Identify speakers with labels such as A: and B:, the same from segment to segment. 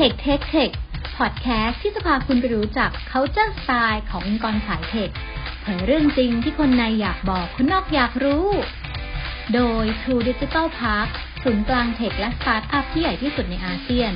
A: Tech Tech Tech Podcast ที่จะพาคุณไปรู้จัก culture style ขององค์กรสาย tech เผยเรื่องจริงที่คนในอยากบอกคนนอกอยากรู้ โดย True Digital Park ศูนย์กลาง tech และสตาร์ทอัพที่ใหญ่ที่สุดในอาเซียน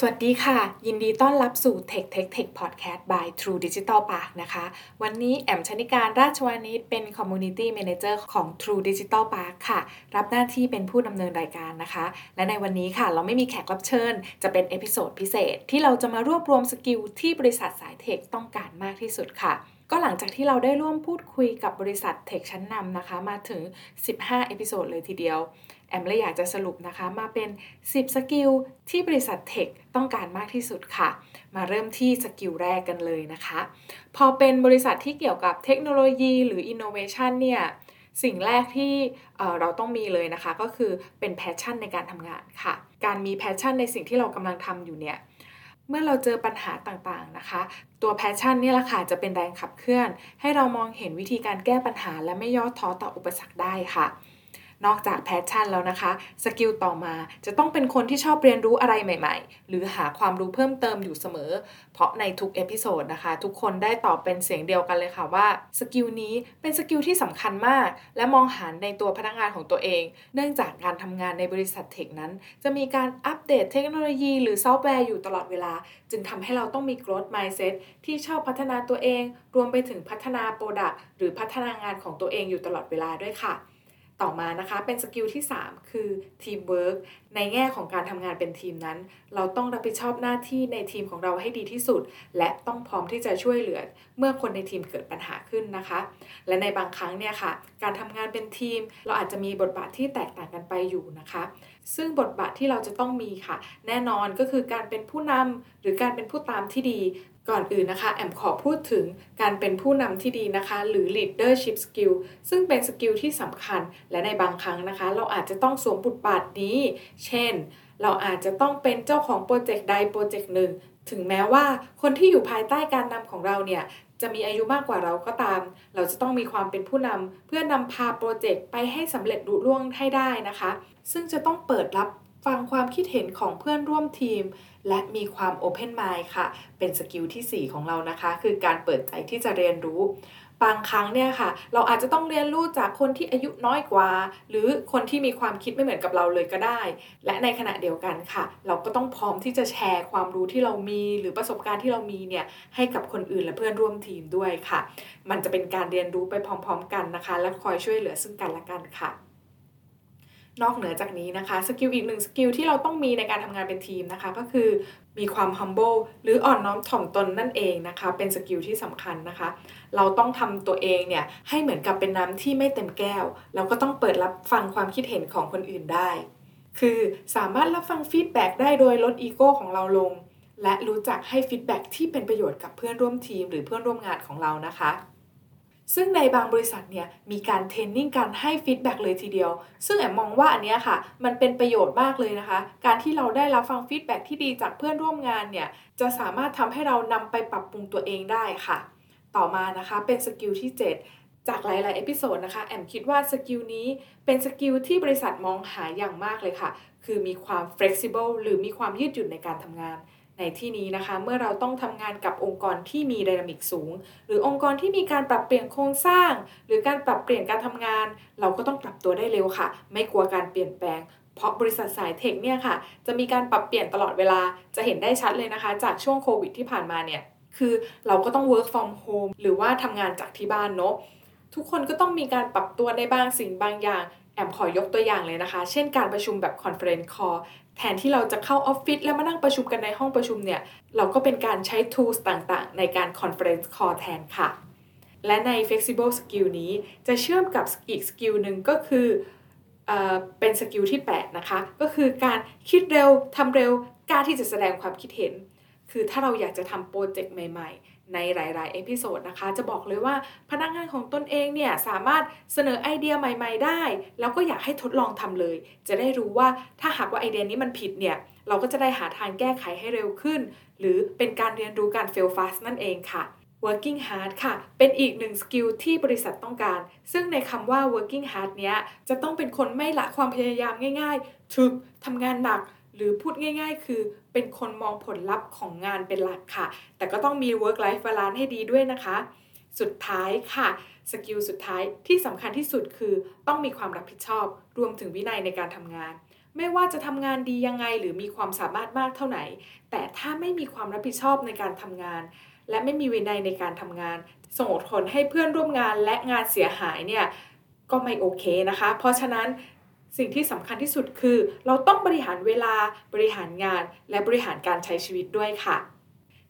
B: สวัสดีค่ะ ยินดีต้อนรับสู่ Tech Tech Tech Podcast by True Digital Park นะคะ วันนี้แอมชนิการราชวานิชเป็น Community Manager ของ True Digital Park ค่ะ รับหน้าที่เป็นผู้ดำเนินรายการนะคะ และในวันนี้ค่ะ เราไม่มีแขกรับเชิญ จะเป็น episode พิเศษ ที่เราจะมารวบรวม skill ที่บริษัทสาย tech ต้องการมากที่สุดค่ะ ก็หลังจากที่เราได้ร่วมพูดคุยกับบริษัท tech ชั้นนำนะคะ มาถึง 15 episode เลยทีเดียว แอมเลยอยากจะสรุปนะคะ มาเป็น 10 skill ที่บริษัท tech ต้องการมากที่สุดค่ะ มาเริ่มที่ skill แรกกันเลยนะคะ พอเป็นบริษัทที่เกี่ยวกับเทคโนโลยีหรืออินโนเวชันเนี่ยสิ่งแรกที่เราต้องมีเลยนะคะ ก็คือเป็น passion ในการทำงานค่ะ การมี passion ในสิ่งที่เรากำลังทำอยู่เนี่ย เมื่อเราเจอปัญหาต่างๆนะคะ ตัว passion นี่แหละค่ะจะเป็นแรงขับเคลื่อน ให้เรามองเห็นวิธีการแก้ปัญหาและไม่ย่อท้อต่ออุปสรรคได้ค่ะ นอกจาก passion แล้วนะคะ skill ต่อมาจะต้องเป็นคนที่ชอบเรียนรู้อะไรใหม่ ๆ หรือหาความรู้เพิ่มเติมอยู่เสมอ เพราะในทุก episode นะคะ ทุกคนได้ตอบเป็นเสียงเดียวกันเลยค่ะว่าskill นี้เป็น skill ที่สำคัญมาก และมองหาในตัวพนักงานของตัวเอง เนื่องจากการทำงานในบริษัท tech นั้น จะมีการอัปเดตเทคโนโลยี หรือซอฟต์แวร์อยู่ตลอดเวลา จึงทำให้เราต้องมี growth mindset ที่ชอบพัฒนาตัวเอง รวมไปถึงพัฒนา product หรือพัฒนางานของตัวเองอยู่ตลอดเวลาด้วยค่ะ ต่อมานะคะเป็น skill ที่ 3 คือทีมเวิร์กในแง่ของการทำงานเป็นทีมนั้น เราต้องรับผิดชอบหน้าที่ในทีมของเราให้ดีที่สุด และต้องพร้อมที่จะช่วยเหลือ เมื่อคนในทีมเกิดปัญหาขึ้นนะคะ และในบางครั้งเนี่ยค่ะ การทำงานเป็นทีม เราอาจจะมีบทบาทที่แตกต่างกันไปอยู่นะคะ ซึ่งบทบาทที่เราจะต้องมีค่ะ แน่นอนก็คือการเป็นผู้นำหรือการเป็นผู้ตามที่ดี ก่อนอื่นนะคะ แอมขอพูดถึงการเป็นผู้นำที่ดีนะคะ หรือ leadership skill ซึ่งเป็นสกิลที่สำคัญและในบางครั้งนะคะ เราอาจจะต้องสวมบทบาทนี้ เช่น เราอาจจะต้องเป็นเจ้าของโปรเจกต์ใดโปรเจกต์หนึ่ง ถึงแม้ว่าคนที่อยู่ภายใต้การนำของเราเนี่ยจะมีอายุมากกว่าเราก็ตาม เราจะต้องมีความเป็นผู้นำเพื่อนำพาโปรเจกต์ไปให้สำเร็จลุล่วงให้ได้นะคะ ซึ่งจะต้องเปิดรับ ฟังความคิดเห็นของเพื่อนร่วมทีม และมีความ Open Mind ค่ะ เป็น skill ที่ 4 ของเรานะคะ คือการเปิดใจที่จะเรียนรู้บางครั้งเนี่ยค่ะ เราอาจจะต้องเรียนรู้จากคนที่อายุน้อยกว่า หรือคนที่มีความคิดไม่เหมือนกับเราเลยก็ได้ และในขณะเดียวกันค่ะ เราก็ต้องพร้อมที่จะแชร์ความรู้ที่เรามี หรือประสบการณ์ที่เรามีเนี่ยให้กับคนอื่นและเพื่อนร่วมทีมด้วยค่ะ มันจะเป็นการเรียนรู้ไปพร้อม ๆ กันนะคะ และคอยช่วยเหลือซึ่งกันและกันค่ะ นอกเหนือจากนี้นะคะ skill อีกหนึ่ง skill ที่เราต้องมีในการทำงานเป็นทีมนะคะ ก็คือมีความ humble หรืออ่อนน้อมถ่อมตนนั่นเองนะคะ เป็น skill ที่สำคัญนะคะ เราต้องทำตัวเองเนี่ยให้เหมือนกับเป็นน้ำที่ไม่เต็มแก้ว เราก็ต้องเปิดรับฟังความคิดเห็นของคนอื่นได้ คือสามารถรับฟัง feedback ได้โดยลดอีโก้ของเราลง และรู้จักให้ feedback ที่เป็นประโยชน์กับเพื่อนร่วมทีม หรือเพื่อนร่วมงานของเรานะคะ ซึ่งในบางบริษัทเนี่ยมีการ training การให้ feedback เลยทีเดียว ซึ่งแอมมองว่าอันนี้ค่ะ มันเป็นประโยชน์มากเลยนะคะ การที่เราได้รับฟัง feedback ที่ดีจากเพื่อนร่วมงานเนี่ยจะสามารถทำให้เรานำไปปรับปรุงตัวเองได้ค่ะ ต่อมานะคะเป็น skill ที่ 7 จากหลายๆ episode นะคะแอมคิดว่า skill นี้เป็น skill ที่บริษัทมองหาอย่างมากเลยค่ะ คือมีความ flexible หรือมีความยืดหยุ่นในการทำงาน ในที่นี้นะคะเมื่อเราต้องทำงานกับองค์กรที่มี dynamic สูง หรือองค์กรที่มีการปรับเปลี่ยนโครงสร้าง หรือการปรับเปลี่ยนการทำงาน เราก็ต้องปรับตัวได้เร็วค่ะ ไม่กลัวการเปลี่ยนแปลง เพราะบริษัทสายเทคเนี่ยค่ะ จะมีการปรับเปลี่ยนตลอดเวลาจะเห็นได้ชัดเลยนะคะ จากช่วงโควิดที่ผ่านมาเนี่ยคือเราก็ต้อง work from home หรือว่าทำงานจากที่บ้านเนาะทุกคนก็ต้องมีการปรับตัวในบางสิ่งบางอย่าง แอมขอยกตัวอย่างเลยนะคะ เช่นการประชุมแบบ conference call แทนที่เราจะเข้าออฟฟิศแล้วมานั่งประชุมกันในห้องประชุมเนี่ย เราก็เป็นการใช้ tools ต่างๆ ในการ conference call แทนค่ะ และใน flexible skill นี้จะเชื่อมกับอีก skill หนึ่งก็คือเออเป็น skill ที่ 8 นะคะ ก็คือการคิดเร็วทำเร็วกล้าที่จะแสดงความคิดเห็น คือถ้าเราอยากจะทำโปรเจกต์ใหม่ ๆ ในหลาย ๆ episode นะคะ จะบอกเลยว่าพนักงานของตนเองเนี่ยสามารถเสนอไอเดียใหม่ ๆ ได้ แล้วก็อยากให้ทดลองทำเลย จะได้รู้ว่าถ้าหากว่าไอเดียนี้มันผิดเนี่ยเราก็จะได้หาทางแก้ไขให้เร็วขึ้น หรือเป็นการเรียนรู้การ fail fast นั่นเองค่ะ working hard ค่ะ เป็นอีกหนึ่ง skill ที่บริษัทต้องการ ซึ่งในคำว่า working hard เนี้ยจะต้องเป็นคนไม่ละความพยายามง่าย ๆ ถึกทำงานหนัก หรือพูดง่าย ๆ คือเป็นคนมองผลลัพธ์ของงานเป็นหลักค่ะ แต่ก็ต้องมี work life balance ให้ดีด้วยนะคะ สุดท้ายค่ะ skill สุดท้ายที่สำคัญที่สุดคือต้องมีความรับผิดชอบ รวมถึงวินัยในการทำงาน ไม่ว่าจะทำงานดียังไงหรือมีความสามารถมากเท่าไหร่ แต่ถ้าไม่มีความรับผิดชอบในการทำงาน และไม่มีวินัยในการทำงาน ส่งผลให้เพื่อนร่วมงานและงานเสียหายเนี่ยก็ไม่โอเคนะคะ เพราะฉะนั้น สิ่งที่สำคัญที่สุดคือ เราต้องบริหารเวลาบริหารงาน และบริหารการใช้ชีวิตด้วยค่ะ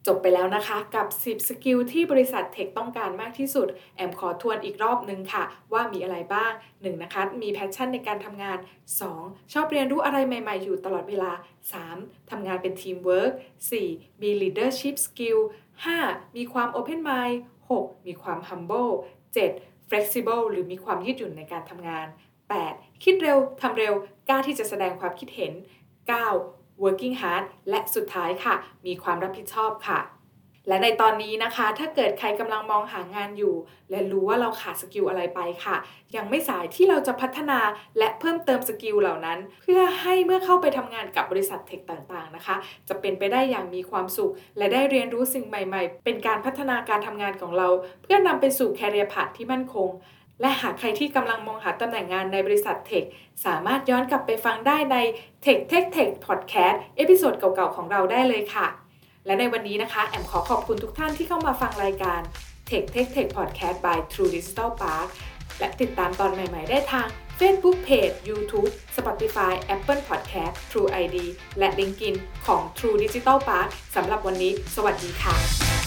B: จบไปแล้วนะคะกับ 10 skill ที่บริษัท tech ต้องการมากที่สุด แอมขอทวนอีกรอบนึงค่ะ ว่ามีอะไรบ้าง 1. นะคะ มี passion ในการทำงาน 2. ชอบเรียนรู้อะไรใหม่ๆ อยู่ตลอดเวลา 3. ทำงานเป็นทีมเวิร์ก 4. มี leadership skill 5. มีความ open mind 6. มีความ humble 7. flexible หรือมีความยืดหยุ่นในการทำงาน 8. คิดเร็วทำเร็ว กล้าที่จะแสดงความคิดเห็น 9. working hard และสุดท้ายค่ะ มีความรับผิดชอบค่ะ และในตอนนี้นะคะ ถ้าเกิดใครกำลังมองหางานอยู่ และรู้ว่าเราขาด skill อะไรไปค่ะ ยังไม่สายที่เราจะพัฒนาและเพิ่มเติม skill เหล่านั้น เพื่อให้เมื่อเข้าไปทำงานกับบริษัท tech ต่างๆนะคะ จะเป็นไปได้อย่างมีความสุข และได้เรียนรู้สิ่งใหม่ ๆ เป็นการพัฒนาการทำงานของเรา เพื่อนำไปสู่ career path ที่มั่นคง และหากใครที่กำลังมองหาตำแหน่งงานในบริษัท tech สามารถย้อนกลับไปฟังได้ใน Tech Tech Tech Podcast episode เก่าๆของเราได้เลยค่ะ และในวันนี้นะคะ แอมขอขอบคุณทุกท่านที่เข้ามาฟังรายการ Tech Tech Tech Podcast by True Digital Park และติดตามตอนใหม่ ๆ ได้ทาง Facebook Page YouTube Spotify Apple Podcast True ID และ LinkedIn ของ True Digital Park สำหรับวันนี้ สวัสดีค่ะ